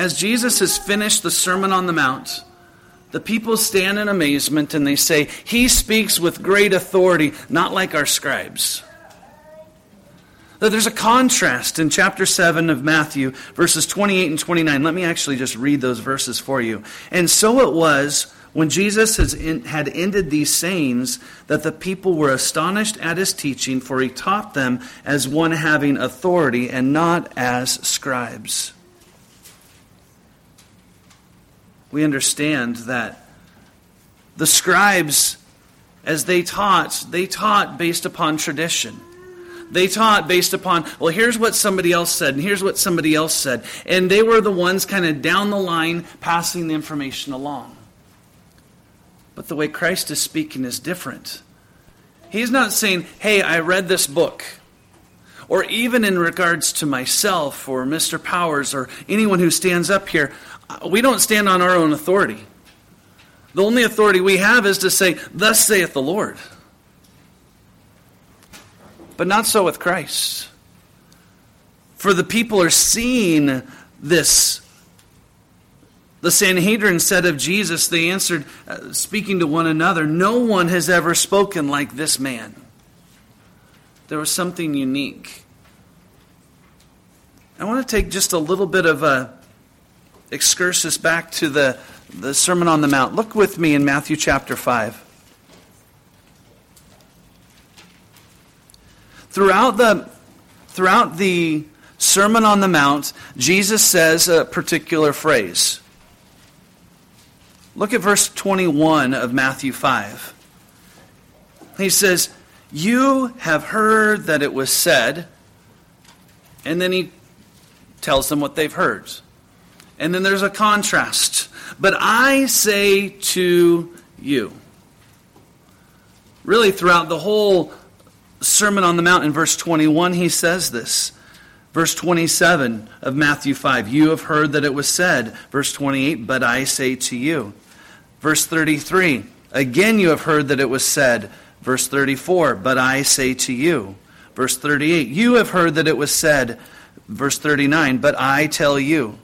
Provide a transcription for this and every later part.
as Jesus has finished the Sermon on the Mount, the people stand in amazement and they say, He speaks with great authority, not like our scribes. There's a contrast in chapter 7 of Matthew, verses 28 and 29. Let me actually just read those verses for you. And so it was when Jesus had ended these sayings that the people were astonished at his teaching, for he taught them as one having authority and not as scribes. We understand that the scribes, as they taught, they taught based upon tradition. They taught based upon, well, here's what somebody else said, and here's what somebody else said. And they were the ones kind of down the line passing the information along. But the way Christ is speaking is different. He's not saying, hey, I read this book. Or even in regards to myself or Mr. Powers or anyone who stands up here, we don't stand on our own authority. The only authority we have is to say, Thus saith the Lord. But not so with Christ. For the people are seeing this. The Sanhedrin said of Jesus, they answered, uh, speaking to one another, No one has ever spoken like this man. There was something unique. I want to take just a little bit of a excursus back to the, the Sermon on the Mount. Look with me in Matthew chapter 5. Throughout the, throughout the Sermon on the Mount, Jesus says a particular phrase. Look at verse 21 of Matthew 5. He says, You have heard that it was said, and then he tells them what they've heard. And then there's a contrast. But I say to you. Really, throughout the whole Sermon on the Mount in verse 21, he says this. Verse 27 of Matthew 5, you have heard that it was said. Verse 28, but I say to you. Verse 33, again you have heard that it was said. Verse 34, but I say to you. Verse 38, you have heard that it was said. Verse 39, but I tell you.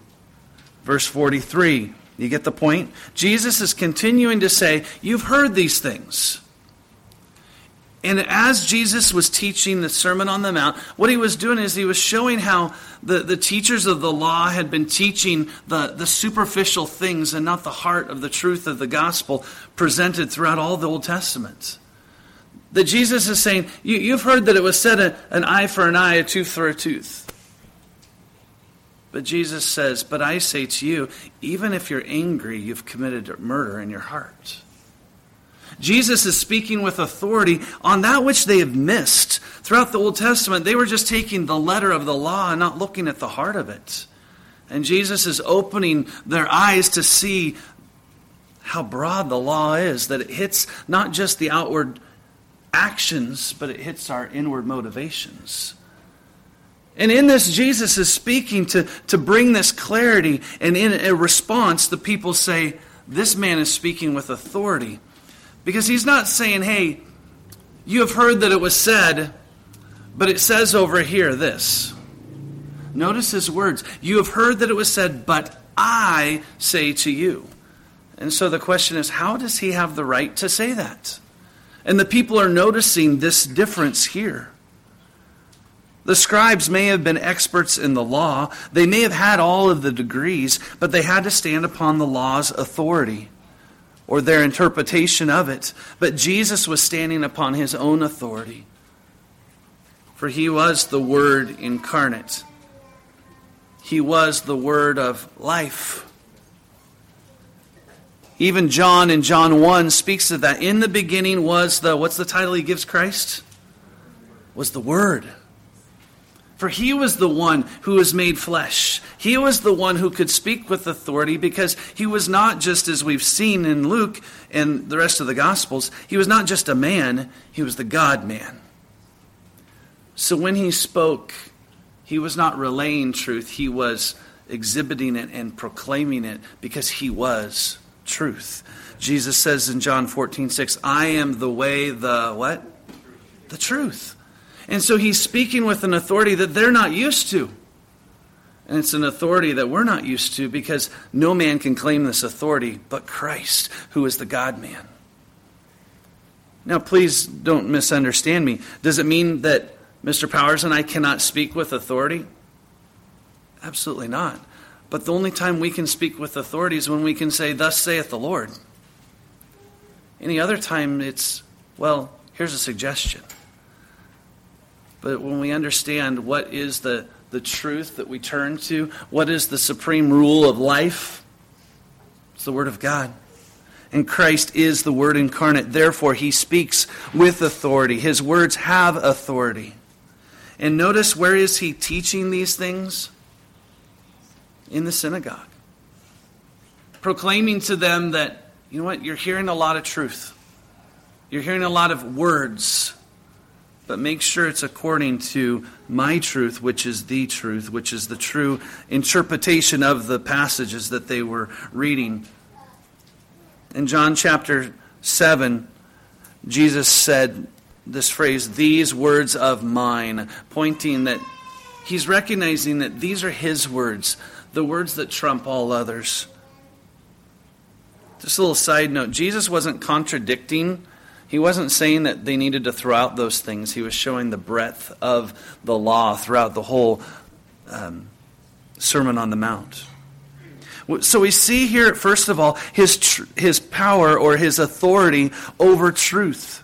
Verse 43, you get the point? Jesus is continuing to say, You've heard these things. And as Jesus was teaching the Sermon on the Mount, what he was doing is he was showing how the, the teachers of the law had been teaching the, the superficial things and not the heart of the truth of the gospel presented throughout all the Old Testament. That Jesus is saying, you, have heard that it was said, a, an eye for an eye, a tooth for a tooth. But Jesus says, But I say to you, even if you're angry, you've committed murder in your heart. Jesus is speaking with authority on that which they have missed. Throughout the Old Testament, they were just taking the letter of the law and not looking at the heart of it. And Jesus is opening their eyes to see how broad the law is, that it hits not just the outward actions, but it hits our inward motivations. And in this, Jesus is speaking to, to bring this clarity. And in a response, the people say, This man is speaking with authority. Because he's not saying, Hey, you have heard that it was said, but it says over here this. Notice his words. You have heard that it was said, but I say to you. And so the question is, how does he have the right to say that? And the people are noticing this difference here. The scribes may have been experts in the law. They may have had all of the degrees, but they had to stand upon the law's authority or their interpretation of it. But Jesus was standing upon his own authority, for he was the Word incarnate, he was the Word of life. Even John in John 1 speaks of that. In the beginning was the, what's the title he gives Christ? Was the Word. For he was the one who was made flesh. He was the one who could speak with authority because he was not just, as we've seen in Luke and the rest of the Gospels, he was not just a man, he was the God man. So when he spoke, he was not relaying truth, he was exhibiting it and proclaiming it because he was truth. Jesus says in John 14, 6, I am the way, the what? The truth. And so he's speaking with an authority that they're not used to. And it's an authority that we're not used to because no man can claim this authority but Christ, who is the God man. Now, please don't misunderstand me. Does it mean that Mr. Powers and I cannot speak with authority? Absolutely not. But the only time we can speak with authority is when we can say, Thus saith the Lord. Any other time, it's, well, here's a suggestion. But when we understand what is the, the truth that we turn to, what is the supreme rule of life, it's the Word of God. And Christ is the Word incarnate. Therefore, he speaks with authority. His words have authority. And notice where is he teaching these things? In the synagogue. Proclaiming to them that, you know what, you're hearing a lot of truth. You're hearing a lot of words. But make sure it's according to my truth, which is the truth, which is the true interpretation of the passages that they were reading. In John chapter 7, Jesus said this phrase, these words of mine, pointing that he's recognizing that these are his words, the words that trump all others. Just a little side note Jesus wasn't contradicting. He wasn't saying that they needed to throw out those things. He was showing the breadth of the law throughout the whole um, Sermon on the Mount. So we see here, first of all, his, tr- his power or his authority over truth.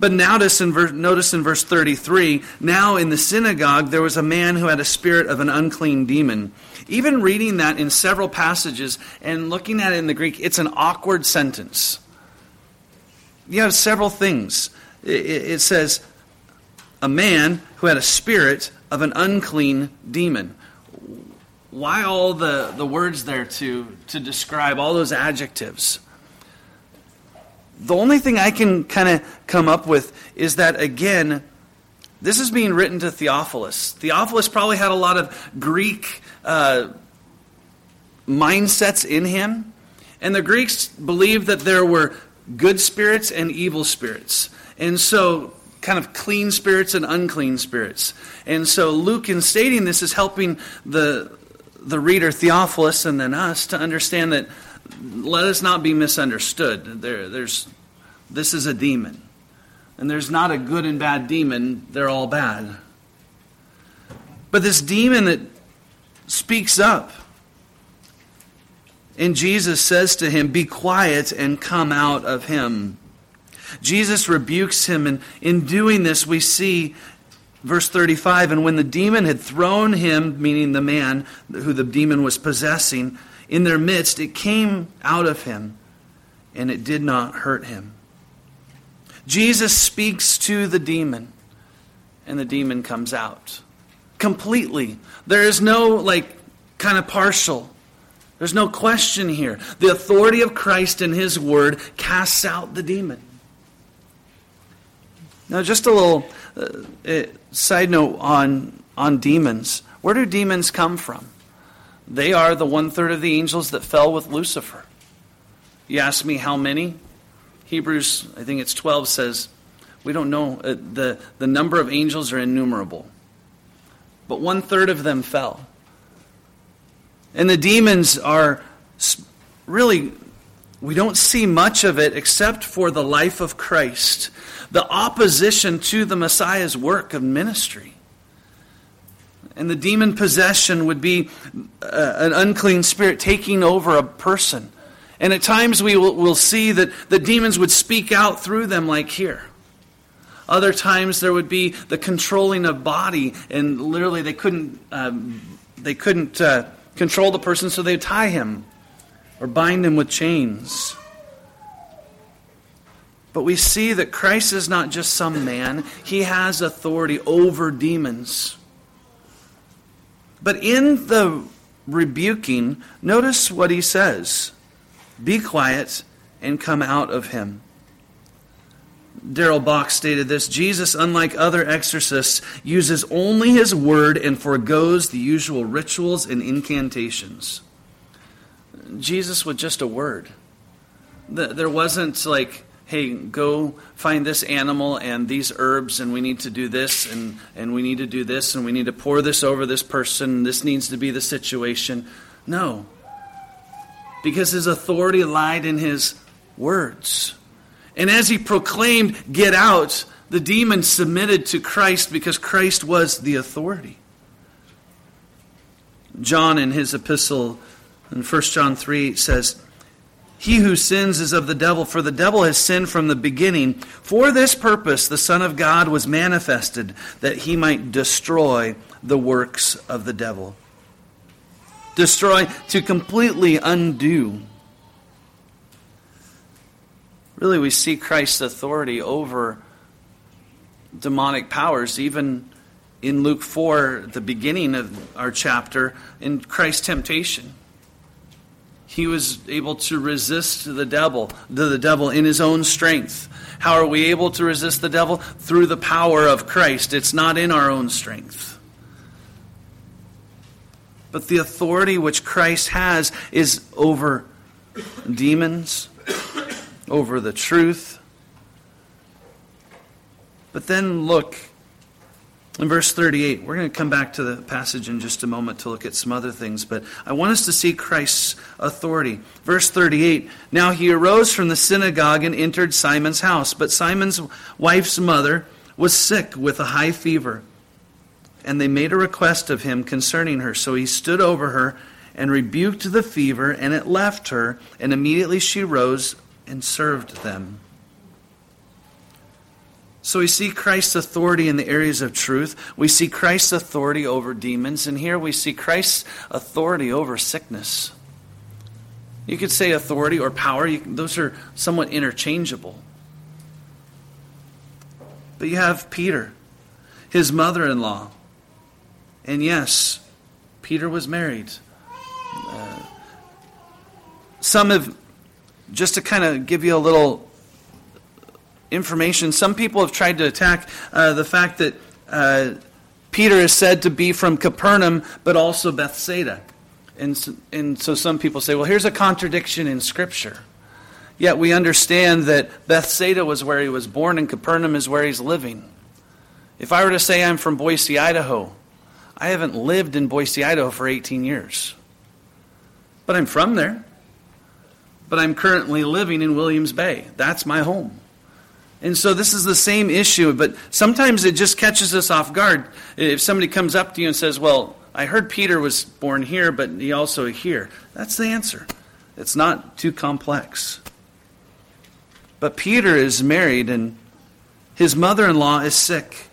But notice in, ver- notice in verse 33 now in the synagogue there was a man who had a spirit of an unclean demon. Even reading that in several passages and looking at it in the Greek, it's an awkward sentence. You have several things. It, says, a man who had a spirit of an unclean demon why all the, the words there to, to describe all those adjectives? The only thing I can kind of come up with is that, again, this is being written to Theophilus. Theophilus probably had a lot of Greek uh, mindsets in him. And the Greeks believed that there were good spirits and evil spirits. And so, kind of clean spirits and unclean spirits. And so, Luke, in stating this, is helping the, the reader, Theophilus, and then us to understand that let us not be misunderstood. There, there's, this is a demon. And there's not a good and bad demon, they're all bad. But this demon that speaks up, and Jesus says to him, Be quiet and come out of him. Jesus rebukes him, and in doing this, we see Verse 35 And when the demon had thrown him, meaning the man who the demon was possessing, in their midst, it came out of him, and it did not hurt him. Jesus speaks to the demon, and the demon comes out completely. There is no, like, kind of partial. There's no question here. The authority of Christ and his word casts out the demon. Now, just a little uh, side note on, on demons. Where do demons come from? They are the one third of the angels that fell with Lucifer. You ask me how many? Hebrews, I think it's 12, says we don't know. Uh, the, the number of angels are innumerable. But one third of them fell. And the demons are really, we don't see much of it except for the life of Christ the opposition to the Messiah's work of ministry. And the demon possession would be uh, an unclean spirit taking over a person. And at times we will we'll see that the demons would speak out through them, like here. Other times there would be the controlling of body, and literally they couldn't, um, they couldn't uh, control the person, so they'd tie him or bind him with chains. But we see that Christ is not just some man, he has authority over demons. But in the rebuking, notice what he says Be quiet and come out of him. Darrell Bock stated this Jesus, unlike other exorcists, uses only his word and foregoes the usual rituals and incantations. Jesus with just a word. There wasn't like hey, go find this animal and these herbs, and we need to do this, and, and we need to do this, and we need to pour this over this person, this needs to be the situation. No. Because his authority lied in his words. And as he proclaimed, Get out, the demon submitted to Christ because Christ was the authority. John, in his epistle in 1 John 3, says, He who sins is of the devil, for the devil has sinned from the beginning. For this purpose the Son of God was manifested, that he might destroy the works of the devil. Destroy, to completely undo. Really, we see Christ's authority over demonic powers, even in Luke 4, the beginning of our chapter, in Christ's temptation. He was able to resist the devil, the, devil in his own strength. How are we able to resist the devil? Through the power of Christ. It's not in our own strength. But the authority which Christ has is over demons, over the truth. But then look in verse 38, we're going to come back to the passage in just a moment to look at some other things, but I want us to see Christ's authority. Verse 38 Now he arose from the synagogue and entered Simon's house, but Simon's wife's mother was sick with a high fever. And they made a request of him concerning her. So he stood over her and rebuked the fever, and it left her, and immediately she rose and served them. So we see Christ's authority in the areas of truth. We see Christ's authority over demons. And here we see Christ's authority over sickness. You could say authority or power, you, those are somewhat interchangeable. But you have Peter, his mother in law. And yes, Peter was married. Uh, some have, just to kind of give you a little information. Some people have tried to attack uh, the fact that uh, Peter is said to be from Capernaum, but also Bethsaida. And so, and so some people say, well, here's a contradiction in Scripture. Yet we understand that Bethsaida was where he was born and Capernaum is where he's living. If I were to say I'm from Boise, Idaho, I haven't lived in Boise, Idaho for 18 years. But I'm from there. But I'm currently living in Williams Bay. That's my home. And so this is the same issue, but sometimes it just catches us off guard. If somebody comes up to you and says, Well, I heard Peter was born here, but he also here. That's the answer. It's not too complex. But Peter is married, and his mother in law is sick.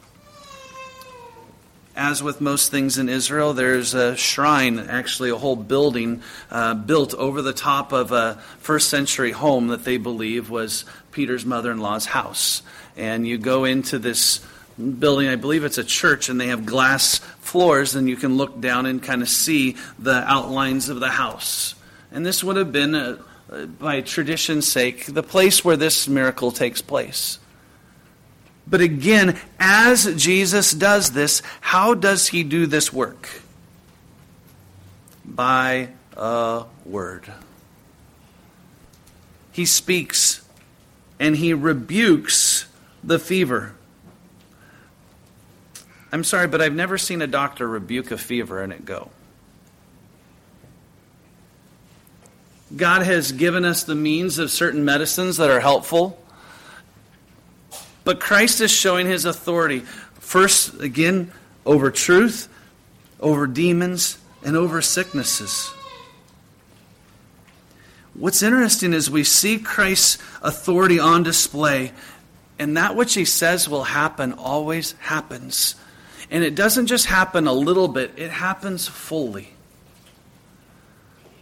As with most things in Israel, there's a shrine, actually, a whole building uh, built over the top of a first century home that they believe was Peter's mother in law's house. And you go into this building, I believe it's a church, and they have glass floors, and you can look down and kind of see the outlines of the house. And this would have been, uh, by tradition's sake, the place where this miracle takes place. But again, as Jesus does this, how does he do this work? By a word. He speaks and he rebukes the fever. I'm sorry, but I've never seen a doctor rebuke a fever and it go. God has given us the means of certain medicines that are helpful. But Christ is showing his authority, first, again, over truth, over demons, and over sicknesses. What's interesting is we see Christ's authority on display, and that which he says will happen always happens. And it doesn't just happen a little bit, it happens fully.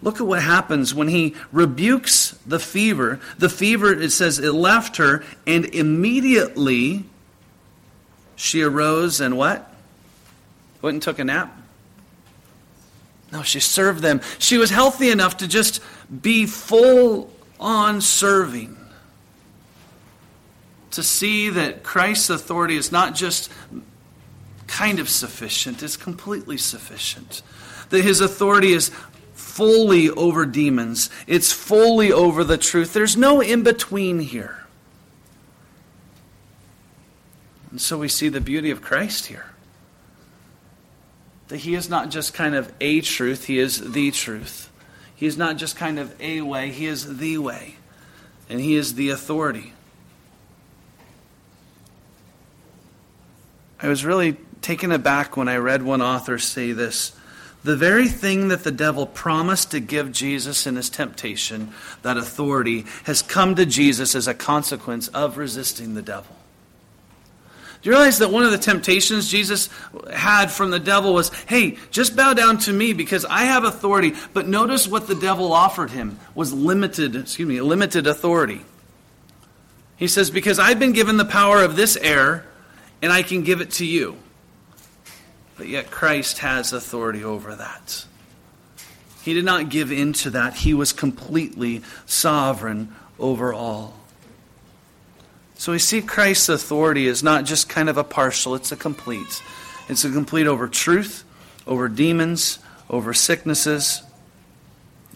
Look at what happens when he rebukes the fever. The fever, it says, it left her, and immediately she arose and what? Went and took a nap? No, she served them. She was healthy enough to just be full on serving. To see that Christ's authority is not just kind of sufficient, it's completely sufficient. That his authority is fully over demons, it's fully over the truth. There's no in between here. And so we see the beauty of Christ here. That he is not just kind of a truth, he is the truth. He is not just kind of a way, he is the way. And he is the authority. I was really taken aback when I read one author say this. The very thing that the devil promised to give Jesus in his temptation, that authority, has come to Jesus as a consequence of resisting the devil. Do you realize that one of the temptations Jesus had from the devil was, hey, just bow down to me because I have authority. But notice what the devil offered him was limited, excuse me, limited authority. He says, because I've been given the power of this air, and I can give it to you. But yet Christ has authority over that. He did not give in to that. He was completely sovereign over all. So we see Christ's authority is not just kind of a partial, it's a complete. It's a complete over truth, over demons, over sicknesses.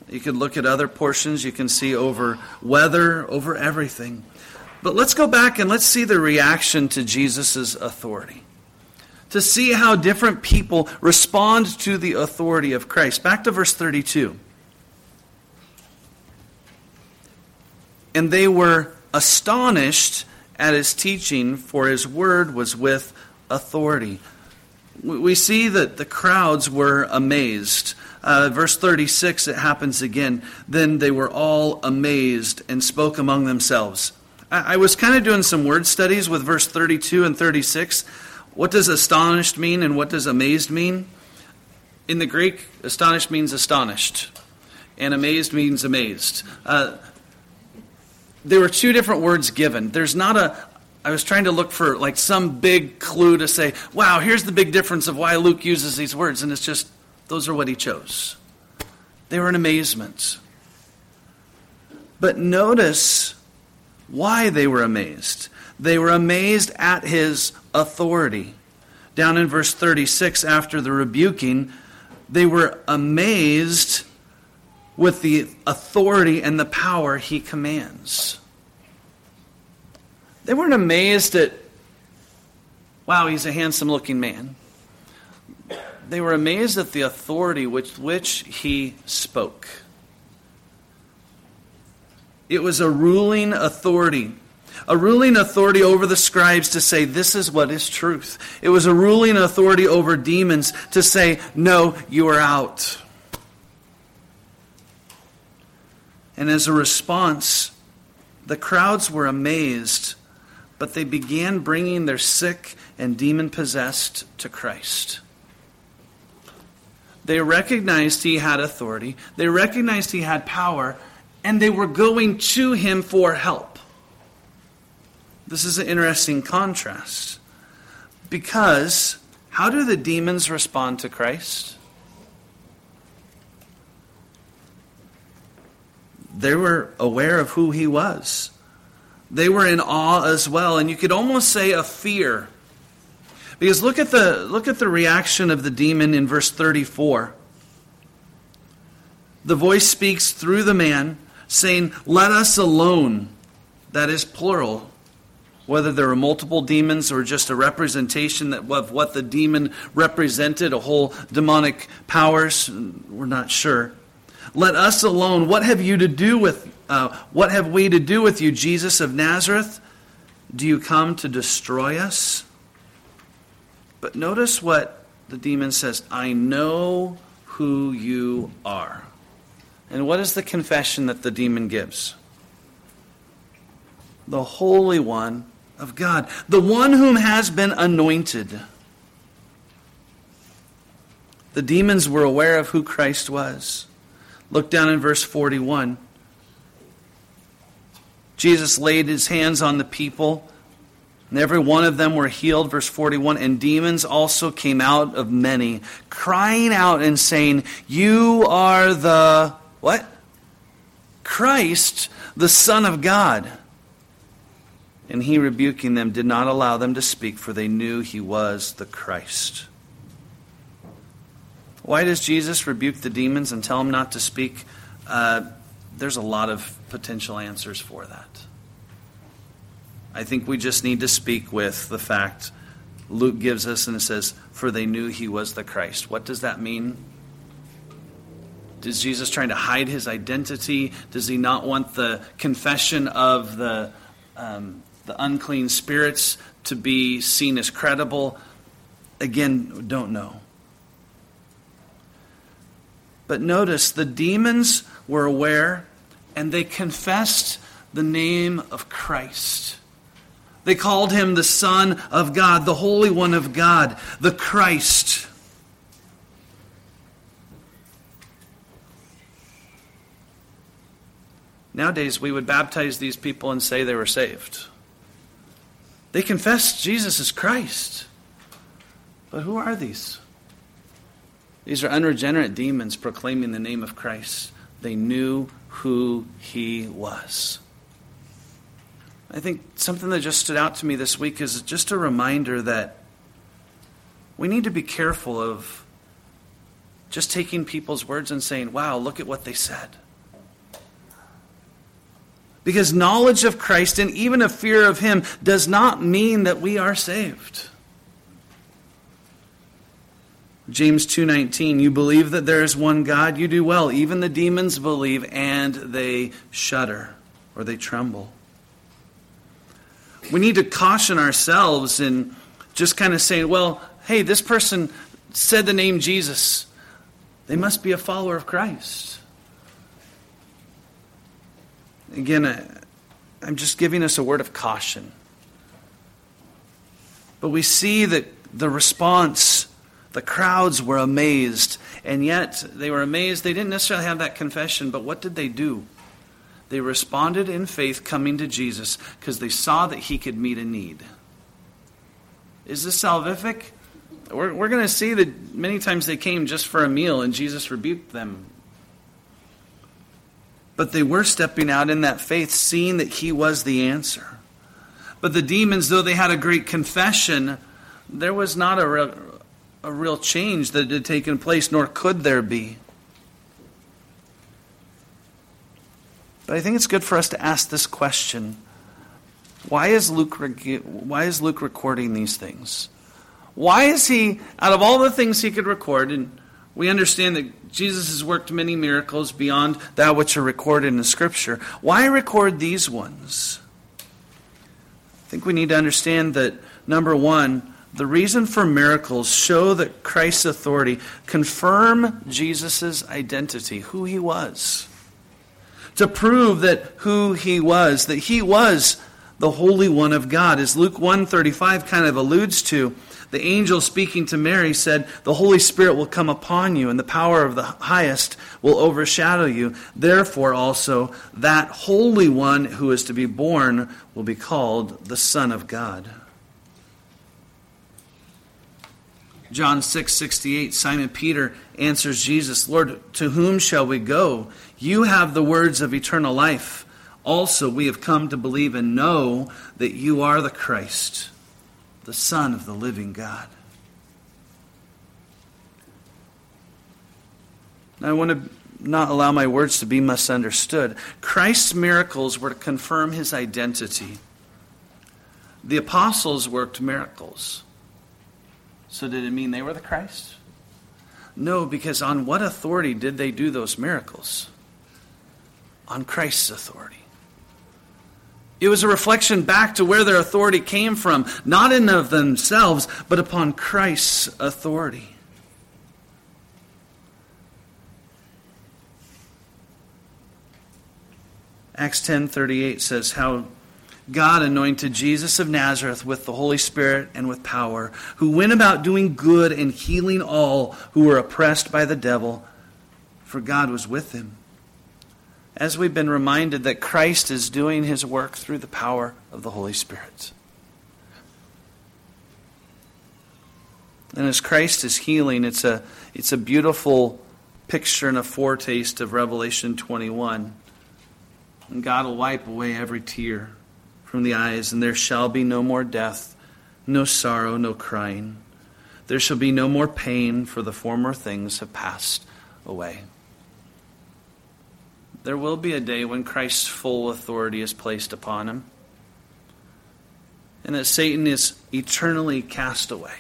You could look at other portions, you can see over weather, over everything. But let's go back and let's see the reaction to Jesus' authority. To see how different people respond to the authority of Christ. Back to verse 32. And they were astonished at his teaching, for his word was with authority. We see that the crowds were amazed. Uh, verse 36, it happens again. Then they were all amazed and spoke among themselves. I, I was kind of doing some word studies with verse 32 and 36. What does astonished mean and what does amazed mean? In the Greek, astonished means astonished, and amazed means amazed. Uh, there were two different words given. There's not a, I was trying to look for like some big clue to say, wow, here's the big difference of why Luke uses these words. And it's just, those are what he chose. They were in amazement. But notice why they were amazed. They were amazed at his authority. Down in verse 36, after the rebuking, they were amazed with the authority and the power he commands. They weren't amazed at, wow, he's a handsome looking man. They were amazed at the authority with which he spoke. It was a ruling authority. A ruling authority over the scribes to say, this is what is truth. It was a ruling authority over demons to say, no, you are out. And as a response, the crowds were amazed, but they began bringing their sick and demon possessed to Christ. They recognized he had authority, they recognized he had power, and they were going to him for help. This is an interesting contrast. Because how do the demons respond to Christ? they were aware of who he was. They were in awe as well, and you could almost say a fear. Because look at the look at the reaction of the demon in verse 34. The voice speaks through the man, saying, Let us alone. That is plural. Whether there were multiple demons or just a representation of what the demon represented, a whole demonic powers, we're not sure. Let us alone. What have you to do with uh, what have we to do with you, Jesus of Nazareth? Do you come to destroy us? But notice what the demon says I know who you are. And what is the confession that the demon gives? The Holy One of God, the one whom has been anointed. The demons were aware of who Christ was. Look down in verse 41. Jesus laid his hands on the people, and every one of them were healed. Verse 41 And demons also came out of many, crying out and saying, You are the what? Christ, the Son of God. And he, rebuking them, did not allow them to speak, for they knew he was the Christ. Why does Jesus rebuke the demons and tell them not to speak? Uh, there's a lot of potential answers for that. I think we just need to speak with the fact Luke gives us and it says, For they knew he was the Christ. What does that mean? Is Jesus trying to hide his identity? Does he not want the confession of the, um, the unclean spirits to be seen as credible? Again, don't know. But notice the demons were aware and they confessed the name of Christ. They called him the Son of God, the Holy One of God, the Christ. Nowadays, we would baptize these people and say they were saved. They confessed Jesus is Christ. But who are these? These are unregenerate demons proclaiming the name of Christ. They knew who he was. I think something that just stood out to me this week is just a reminder that we need to be careful of just taking people's words and saying, wow, look at what they said. Because knowledge of Christ and even a fear of Him does not mean that we are saved. James 2:19 You believe that there is one God you do well even the demons believe and they shudder or they tremble we need to caution ourselves in just kind of saying, well, hey, this person said the name Jesus. They must be a follower of Christ. Again, I'm just giving us a word of caution. But we see that the response, the crowds were amazed, and yet they were amazed. They didn't necessarily have that confession, but what did they do? They responded in faith coming to Jesus because they saw that he could meet a need. Is this salvific? We're, we're going to see that many times they came just for a meal and Jesus rebuked them. But they were stepping out in that faith, seeing that he was the answer. But the demons, though they had a great confession, there was not a real, a real change that had taken place, nor could there be. But I think it's good for us to ask this question why is Luke, why is Luke recording these things? Why is he, out of all the things he could record, and we understand that Jesus has worked many miracles beyond that which are recorded in the Scripture, why record these ones? I think we need to understand that, number one, the reason for miracles show that Christ's authority confirm Jesus' identity, who he was to prove that who he was, that he was the Holy One of God. As Luke 135 kind of alludes to, the angel speaking to Mary said, The Holy Spirit will come upon you, and the power of the highest will overshadow you. Therefore, also, that Holy One who is to be born will be called the Son of God. John 6 68, Simon Peter answers Jesus, Lord, to whom shall we go? You have the words of eternal life. Also, we have come to believe and know that you are the Christ, the Son of the living God. I want to not allow my words to be misunderstood. Christ's miracles were to confirm his identity. The apostles worked miracles. So did it mean they were the Christ? No, because on what authority did they do those miracles? On Christ's authority. It was a reflection back to where their authority came from, not in of themselves, but upon Christ's authority. Acts 10:38 says how God anointed Jesus of Nazareth with the Holy Spirit and with power, who went about doing good and healing all who were oppressed by the devil, for God was with him. As we've been reminded that Christ is doing his work through the power of the Holy Spirit. And as Christ is healing, it's a, it's a beautiful picture and a foretaste of Revelation 21. And God will wipe away every tear from the eyes, and there shall be no more death, no sorrow, no crying. There shall be no more pain, for the former things have passed away. There will be a day when Christ's full authority is placed upon him. and that Satan is eternally cast away.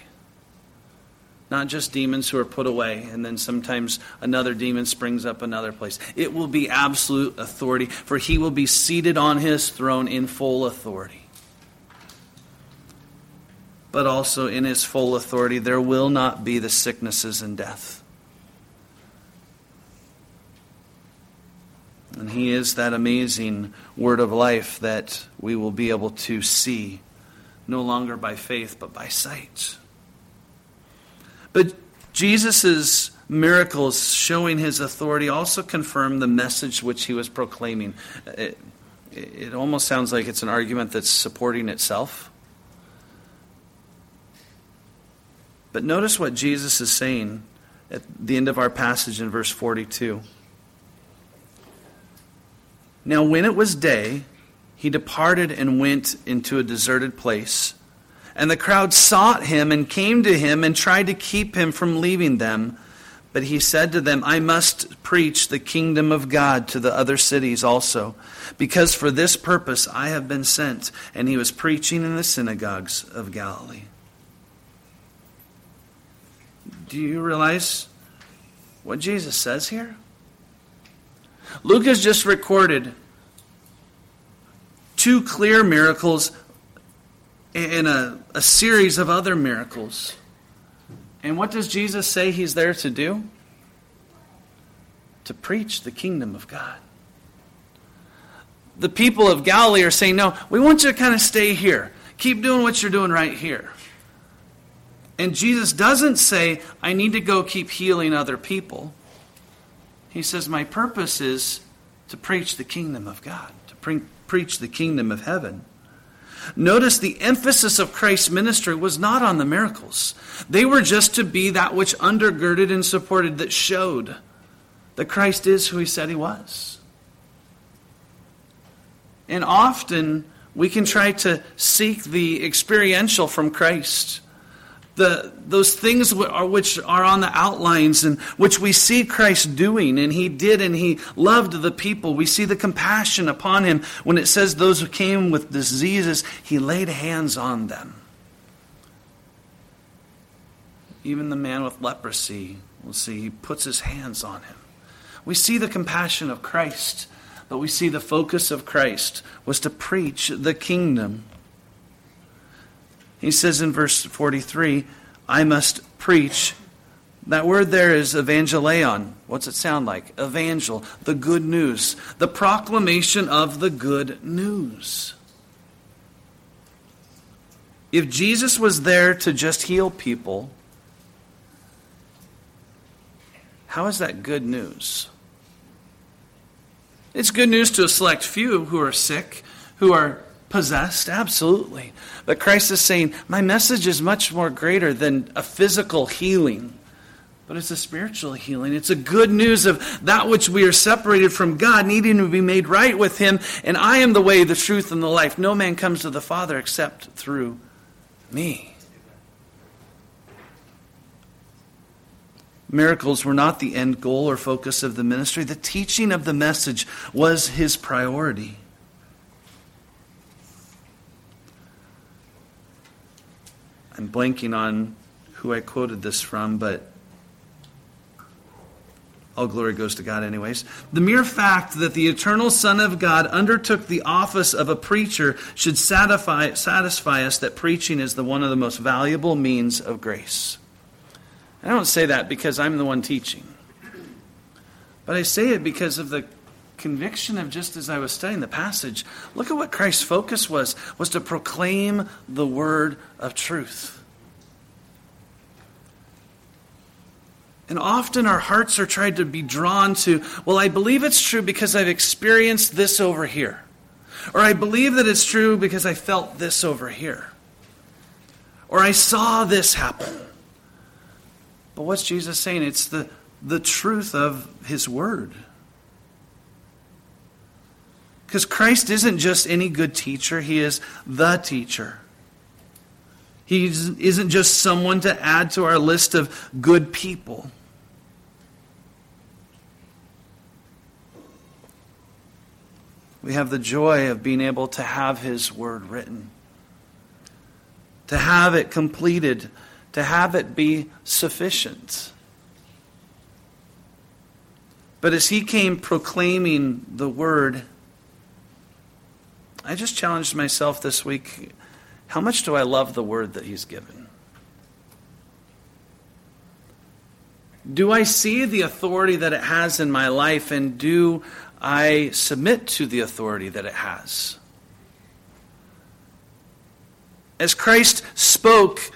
Not just demons who are put away, and then sometimes another demon springs up another place. It will be absolute authority, for he will be seated on his throne in full authority. But also in his full authority, there will not be the sicknesses and death. And he is that amazing word of life that we will be able to see no longer by faith, but by sight. But Jesus' miracles showing his authority also confirm the message which he was proclaiming. It, it almost sounds like it's an argument that's supporting itself. But notice what Jesus is saying at the end of our passage in verse 42. Now, when it was day, he departed and went into a deserted place. And the crowd sought him and came to him and tried to keep him from leaving them. But he said to them, I must preach the kingdom of God to the other cities also, because for this purpose I have been sent. And he was preaching in the synagogues of Galilee. Do you realize what Jesus says here? Luke has just recorded two clear miracles and a, a series of other miracles. And what does Jesus say he's there to do? To preach the kingdom of God. The people of Galilee are saying, No, we want you to kind of stay here. Keep doing what you're doing right here. And Jesus doesn't say, I need to go keep healing other people. He says, My purpose is to preach the kingdom of God, to bring preach the kingdom of heaven. Notice the emphasis of Christ's ministry was not on the miracles. They were just to be that which undergirded and supported, that showed that Christ is who he said he was. And often we can try to seek the experiential from Christ the, those things which are on the outlines and which we see Christ doing, and he did, and he loved the people. We see the compassion upon him when it says those who came with diseases, he laid hands on them. Even the man with leprosy, we'll see, he puts his hands on him. We see the compassion of Christ, but we see the focus of Christ was to preach the kingdom. He says in verse 43, I must preach. That word there is evangelion. What's it sound like? Evangel, the good news, the proclamation of the good news. If Jesus was there to just heal people, how is that good news? It's good news to a select few who are sick, who are possessed? Absolutely. But Christ is saying, My message is much more greater than a physical healing, but it's a spiritual healing. It's a good news of that which we are separated from God, needing to be made right with Him. And I am the way, the truth, and the life. No man comes to the Father except through me. Miracles were not the end goal or focus of the ministry. The teaching of the message was his priority. I'm blanking on who I quoted this from, but all glory goes to God, anyways. The mere fact that the eternal Son of God undertook the office of a preacher should satisfy, satisfy us that preaching is the one of the most valuable means of grace. I don't say that because I'm the one teaching, but I say it because of the conviction of just as I was studying the passage, look at what Christ's focus was, was to proclaim the word of truth. And often our hearts are tried to be drawn to, well, I believe it's true because I've experienced this over here. Or I believe that it's true because I felt this over here. Or I saw this happen. But what's Jesus saying? It's the, the truth of his word. Because Christ isn't just any good teacher, He is the teacher. He isn't just someone to add to our list of good people. We have the joy of being able to have His Word written. to have it completed, to have it be sufficient. But as he came proclaiming the word, I just challenged myself this week how much do I love the word that he's given? Do I see the authority that it has in my life, and do I submit to the authority that it has? As Christ spoke,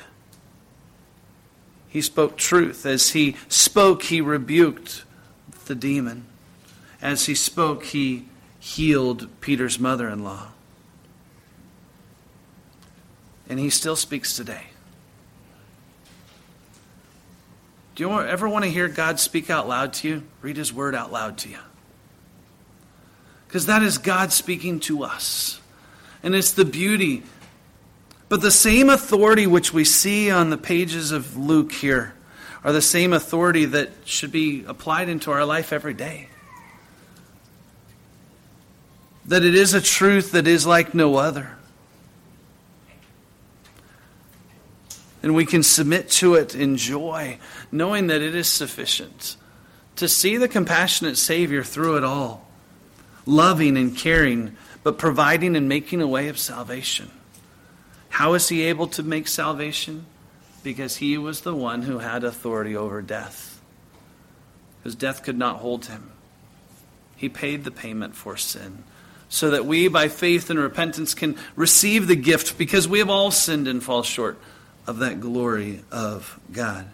he spoke truth. As he spoke, he rebuked the demon. As he spoke, he healed Peter's mother in law. And he still speaks today. Do you ever want to hear God speak out loud to you? Read his word out loud to you. Because that is God speaking to us. And it's the beauty. But the same authority which we see on the pages of Luke here are the same authority that should be applied into our life every day. That it is a truth that is like no other. And we can submit to it in joy, knowing that it is sufficient. To see the compassionate Savior through it all, loving and caring, but providing and making a way of salvation. How is He able to make salvation? Because He was the one who had authority over death. Because death could not hold Him. He paid the payment for sin so that we, by faith and repentance, can receive the gift because we have all sinned and fall short of that glory of God.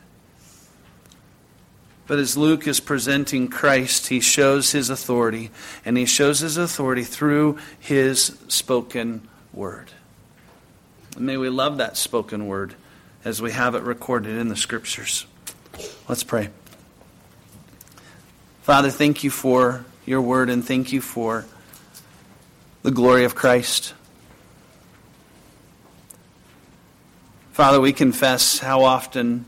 But as Luke is presenting Christ, he shows his authority, and he shows his authority through his spoken word. And may we love that spoken word as we have it recorded in the scriptures. Let's pray. Father, thank you for your word, and thank you for the glory of Christ. Father, we confess how often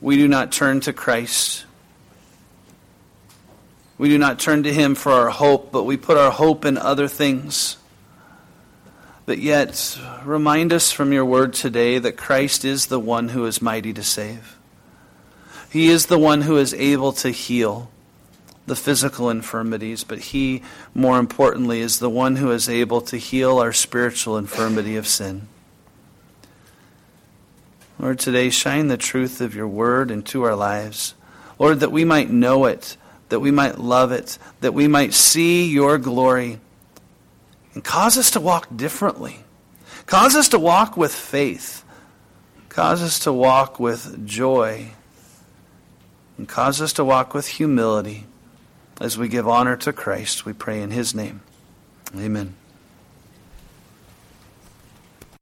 we do not turn to Christ. We do not turn to Him for our hope, but we put our hope in other things. But yet, remind us from your word today that Christ is the one who is mighty to save. He is the one who is able to heal the physical infirmities, but He, more importantly, is the one who is able to heal our spiritual infirmity of sin. Lord, today shine the truth of your word into our lives. Lord, that we might know it, that we might love it, that we might see your glory. And cause us to walk differently. Cause us to walk with faith. Cause us to walk with joy. And cause us to walk with humility as we give honor to Christ. We pray in his name. Amen.